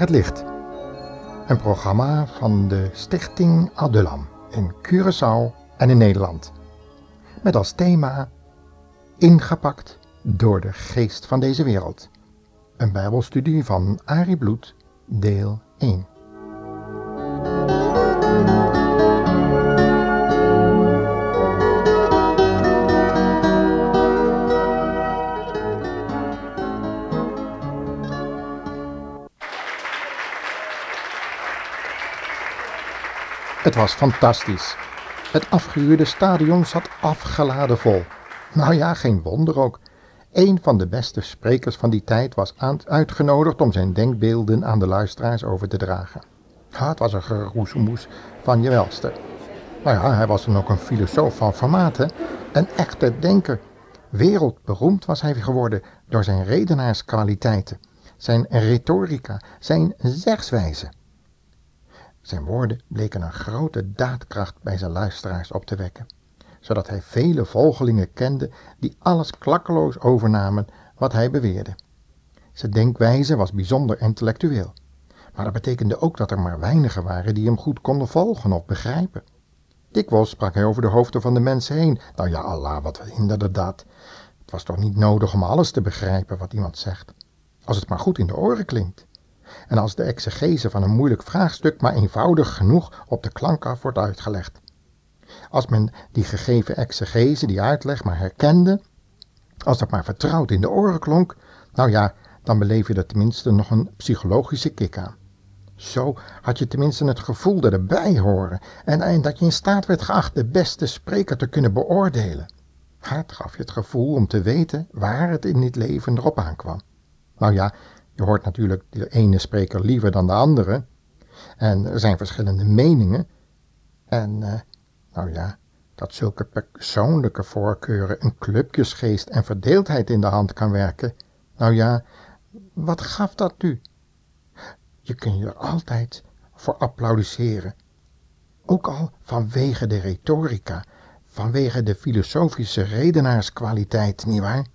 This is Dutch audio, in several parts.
het licht. Een programma van de Stichting Adulam in Curaçao en in Nederland. Met als thema Ingepakt door de geest van deze wereld. Een bijbelstudie van Arie Bloed, deel 1. Was fantastisch. Het afgehuurde stadion zat afgeladen vol. Nou ja, geen wonder ook. Een van de beste sprekers van die tijd was uitgenodigd om zijn denkbeelden aan de luisteraars over te dragen. Het was een geroezemoes van je welste. Nou ja, hij was dan ook een filosoof van formaten, een echte denker. Wereldberoemd was hij geworden door zijn redenaarskwaliteiten, zijn retorica, zijn zegswijze. Zijn woorden bleken een grote daadkracht bij zijn luisteraars op te wekken, zodat hij vele volgelingen kende die alles klakkeloos overnamen wat hij beweerde. Zijn denkwijze was bijzonder intellectueel, maar dat betekende ook dat er maar weinigen waren die hem goed konden volgen of begrijpen. Dikwijls sprak hij over de hoofden van de mensen heen. Nou ja, Allah, wat hinderde dat? Het was toch niet nodig om alles te begrijpen wat iemand zegt, als het maar goed in de oren klinkt en als de exegese van een moeilijk vraagstuk maar eenvoudig genoeg op de klank af wordt uitgelegd. Als men die gegeven exegese, die uitleg, maar herkende, als dat maar vertrouwd in de oren klonk, nou ja, dan beleef je er tenminste nog een psychologische kick aan. Zo had je tenminste het gevoel dat erbij horen en, dat je in staat werd geacht de beste spreker te kunnen beoordelen. Het gaf je het gevoel om te weten waar het in dit leven erop aankwam. Nou ja, je hoort natuurlijk de ene spreker liever dan de andere. En er zijn verschillende meningen. En, uh, nou ja, dat zulke persoonlijke voorkeuren een clubjesgeest en verdeeldheid in de hand kan werken. Nou ja, wat gaf dat u? Je kunt je er altijd voor applaudisseren. Ook al vanwege de retorica, vanwege de filosofische redenaarskwaliteit, nietwaar?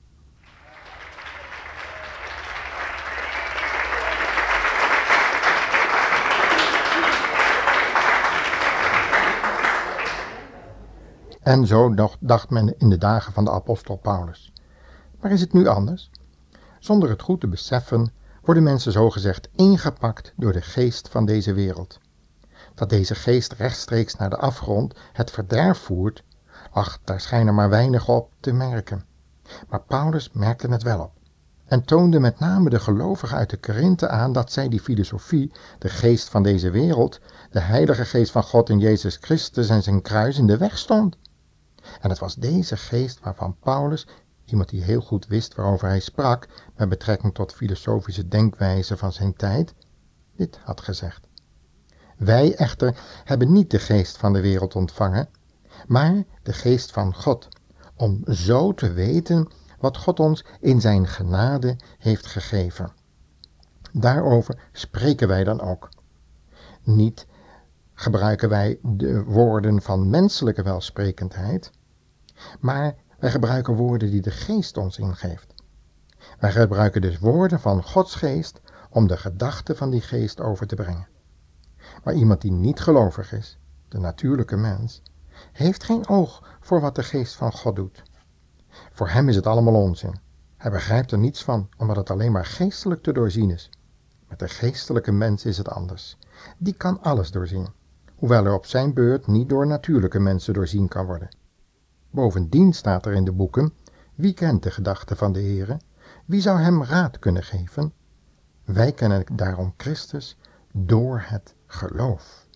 En zo dacht men in de dagen van de apostel Paulus. Maar is het nu anders? Zonder het goed te beseffen worden mensen zogezegd ingepakt door de geest van deze wereld. Dat deze geest rechtstreeks naar de afgrond het verderf voert, ach, daar schijnen maar weinig op te merken. Maar Paulus merkte het wel op en toonde met name de gelovigen uit de Korinthe aan dat zij die filosofie, de geest van deze wereld, de heilige geest van God in Jezus Christus en zijn kruis in de weg stond. En het was deze geest waarvan Paulus, iemand die heel goed wist waarover hij sprak met betrekking tot filosofische denkwijze van zijn tijd, dit had gezegd. Wij echter hebben niet de geest van de wereld ontvangen, maar de geest van God, om zo te weten wat God ons in zijn genade heeft gegeven. Daarover spreken wij dan ook. Niet gebruiken wij de woorden van menselijke welsprekendheid, maar wij gebruiken woorden die de geest ons ingeeft. Wij gebruiken dus woorden van Gods geest om de gedachten van die geest over te brengen. Maar iemand die niet gelovig is, de natuurlijke mens, heeft geen oog voor wat de geest van God doet. Voor hem is het allemaal onzin. Hij begrijpt er niets van, omdat het alleen maar geestelijk te doorzien is. Met de geestelijke mens is het anders. Die kan alles doorzien, hoewel er op zijn beurt niet door natuurlijke mensen doorzien kan worden. Bovendien staat er in de boeken, wie kent de gedachten van de Heere? Wie zou hem raad kunnen geven? Wij kennen daarom Christus door het geloof.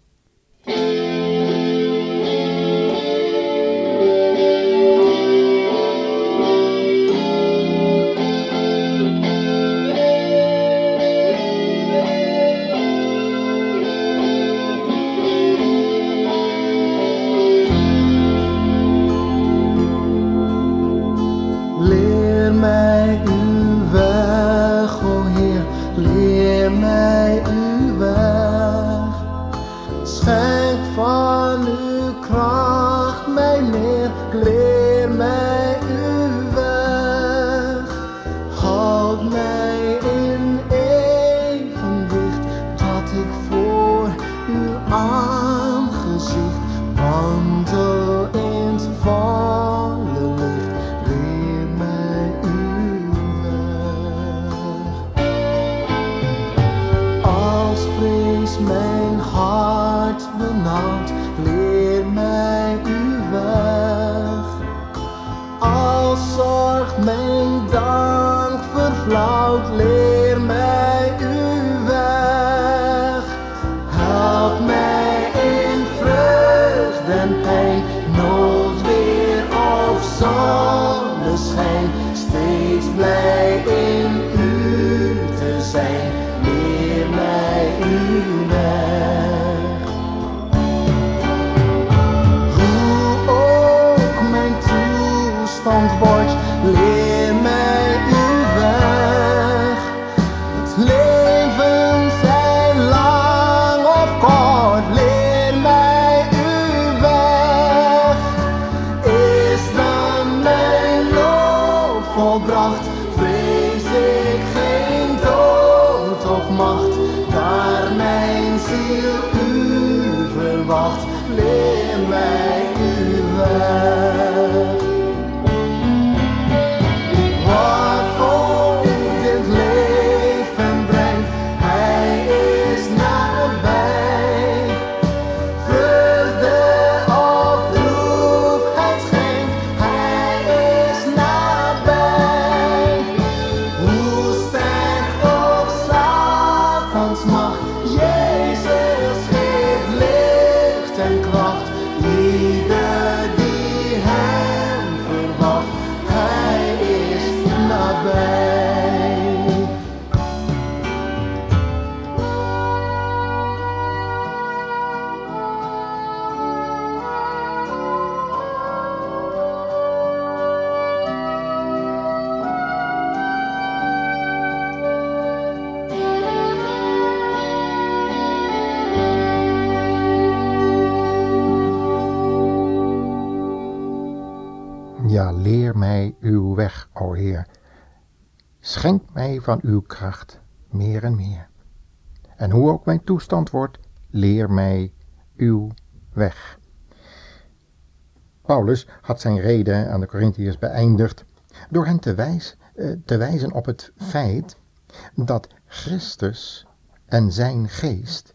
Under and far. than pay. Mij uw weg, o Heer. Schenk mij van uw kracht meer en meer. En hoe ook mijn toestand wordt, leer mij uw weg. Paulus had zijn reden aan de Corinthiërs beëindigd door hen te, wijs, eh, te wijzen op het feit dat Christus en zijn geest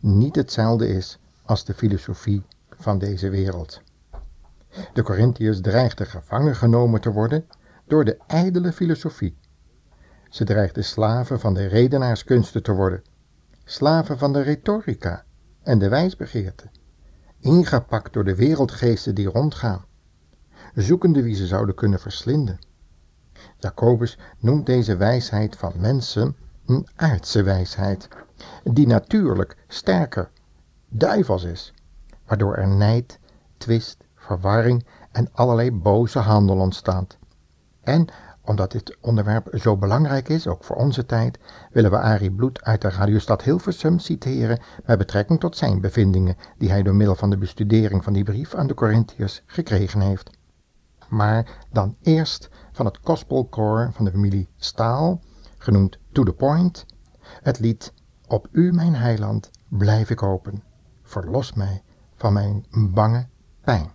niet hetzelfde is als de filosofie van deze wereld. De Corinthiërs dreigden gevangen genomen te worden door de ijdele filosofie. Ze dreigden slaven van de redenaarskunsten te worden, slaven van de retorica en de wijsbegeerte, ingepakt door de wereldgeesten die rondgaan, zoekende wie ze zouden kunnen verslinden. Jacobus noemt deze wijsheid van mensen een aardse wijsheid, die natuurlijk sterker, duivels is, waardoor er nijd, twist, verwarring en allerlei boze handel ontstaat. En omdat dit onderwerp zo belangrijk is, ook voor onze tijd, willen we Arie Bloed uit de radiostad Hilversum citeren met betrekking tot zijn bevindingen die hij door middel van de bestudering van die brief aan de Corinthiërs gekregen heeft. Maar dan eerst van het gospelkoor van de familie Staal, genoemd To The Point, het lied Op u mijn heiland blijf ik open, verlos mij van mijn bange pijn.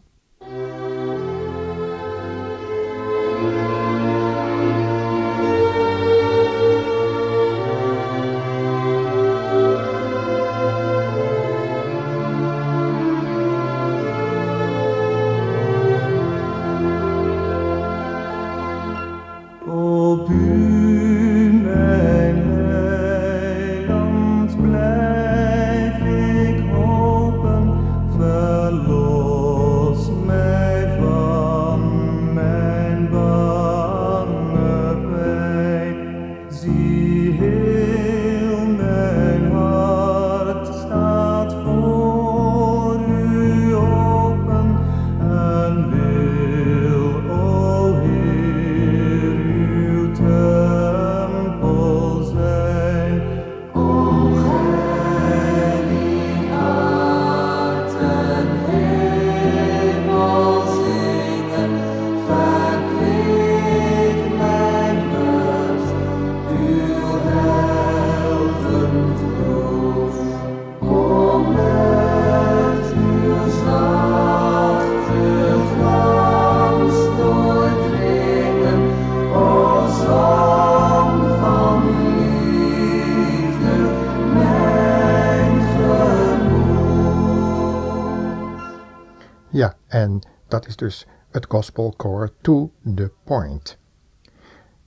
Dus het gospelkoor To The Point.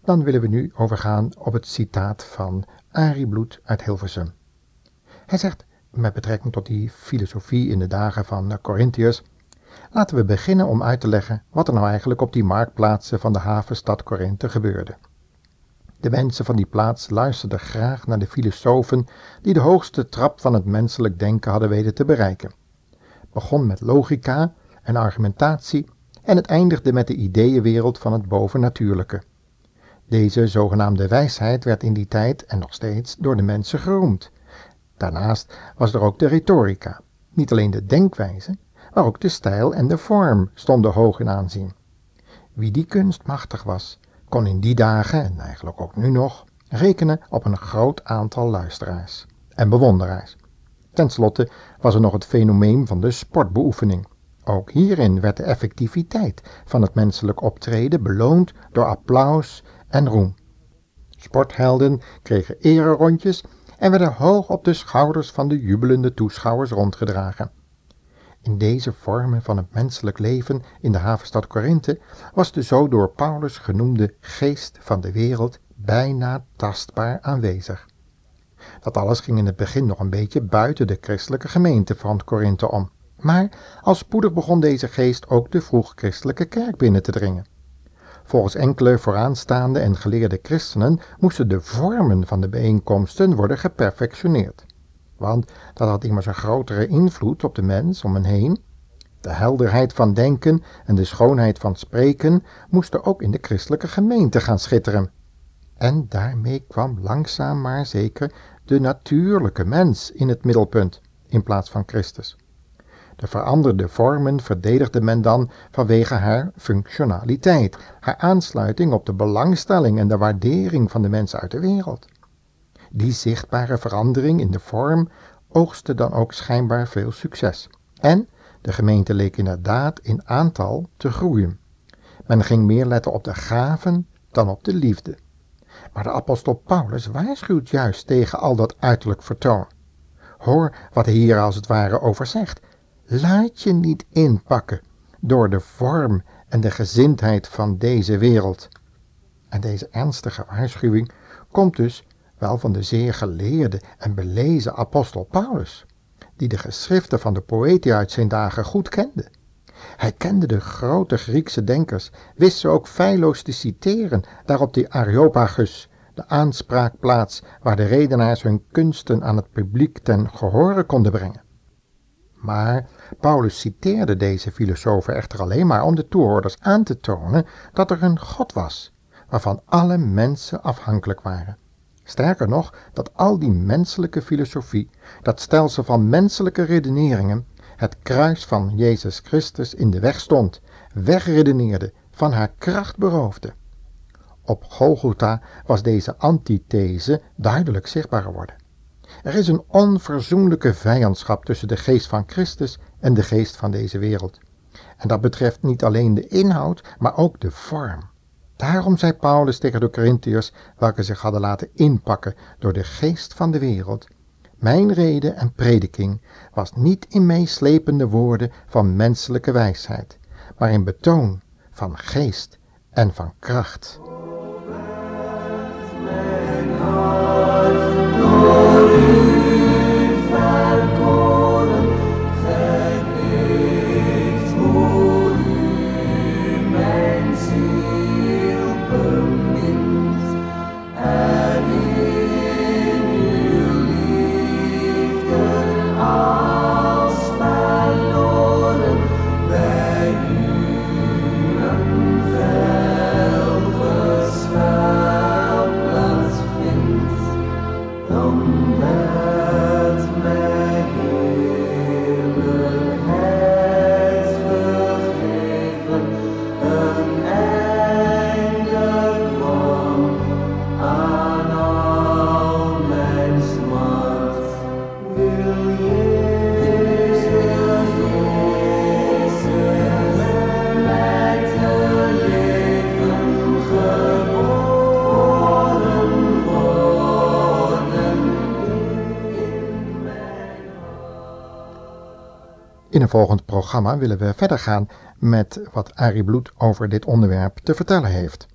Dan willen we nu overgaan op het citaat van Arie Bloed uit Hilversum. Hij zegt, met betrekking tot die filosofie in de dagen van Corinthiërs, Laten we beginnen om uit te leggen wat er nou eigenlijk op die marktplaatsen van de havenstad Korinthe gebeurde. De mensen van die plaats luisterden graag naar de filosofen die de hoogste trap van het menselijk denken hadden weten te bereiken. begon met logica en argumentatie en het eindigde met de ideeënwereld van het bovennatuurlijke. Deze zogenaamde wijsheid werd in die tijd en nog steeds door de mensen geroemd. Daarnaast was er ook de retorica. Niet alleen de denkwijze, maar ook de stijl en de vorm stonden hoog in aanzien. Wie die kunst machtig was, kon in die dagen, en eigenlijk ook nu nog, rekenen op een groot aantal luisteraars en bewonderaars. Ten slotte was er nog het fenomeen van de sportbeoefening. Ook hierin werd de effectiviteit van het menselijk optreden beloond door applaus en roem. Sporthelden kregen ererondjes en werden hoog op de schouders van de jubelende toeschouwers rondgedragen. In deze vormen van het menselijk leven in de havenstad Korinthe was de zo door Paulus genoemde geest van de wereld bijna tastbaar aanwezig. Dat alles ging in het begin nog een beetje buiten de christelijke gemeente van Korinthe om. Maar al spoedig begon deze geest ook de vroeg-christelijke kerk binnen te dringen. Volgens enkele vooraanstaande en geleerde christenen moesten de vormen van de bijeenkomsten worden geperfectioneerd. Want dat had immers een grotere invloed op de mens om hen heen. De helderheid van denken en de schoonheid van spreken moesten ook in de christelijke gemeente gaan schitteren. En daarmee kwam langzaam maar zeker de natuurlijke mens in het middelpunt in plaats van Christus. De veranderde vormen verdedigde men dan vanwege haar functionaliteit, haar aansluiting op de belangstelling en de waardering van de mensen uit de wereld. Die zichtbare verandering in de vorm oogste dan ook schijnbaar veel succes. En de gemeente leek inderdaad in aantal te groeien. Men ging meer letten op de gaven dan op de liefde. Maar de apostel Paulus waarschuwt juist tegen al dat uiterlijk vertoon. Hoor wat hij hier als het ware over zegt. Laat je niet inpakken door de vorm en de gezindheid van deze wereld. En deze ernstige waarschuwing komt dus wel van de zeer geleerde en belezen apostel Paulus, die de geschriften van de poëten uit zijn dagen goed kende. Hij kende de grote Griekse denkers, wist ze ook feilloos te citeren, daarop de Areopagus, de aanspraakplaats waar de redenaars hun kunsten aan het publiek ten gehore konden brengen. Maar Paulus citeerde deze filosofen echter alleen maar om de toehoorders aan te tonen dat er een God was, waarvan alle mensen afhankelijk waren. Sterker nog, dat al die menselijke filosofie, dat stelsel van menselijke redeneringen, het kruis van Jezus Christus in de weg stond, wegredeneerde, van haar kracht beroofde. Op Golgotha was deze antithese duidelijk zichtbaar geworden. Er is een onverzoenlijke vijandschap tussen de geest van Christus en de geest van deze wereld. En dat betreft niet alleen de inhoud, maar ook de vorm. Daarom zei Paulus tegen de Corinthiërs, welke zich hadden laten inpakken door de geest van de wereld, mijn reden en prediking was niet in meeslepende woorden van menselijke wijsheid, maar in betoon van geest en van kracht. Volgend programma willen we verder gaan met wat Arie Bloed over dit onderwerp te vertellen heeft.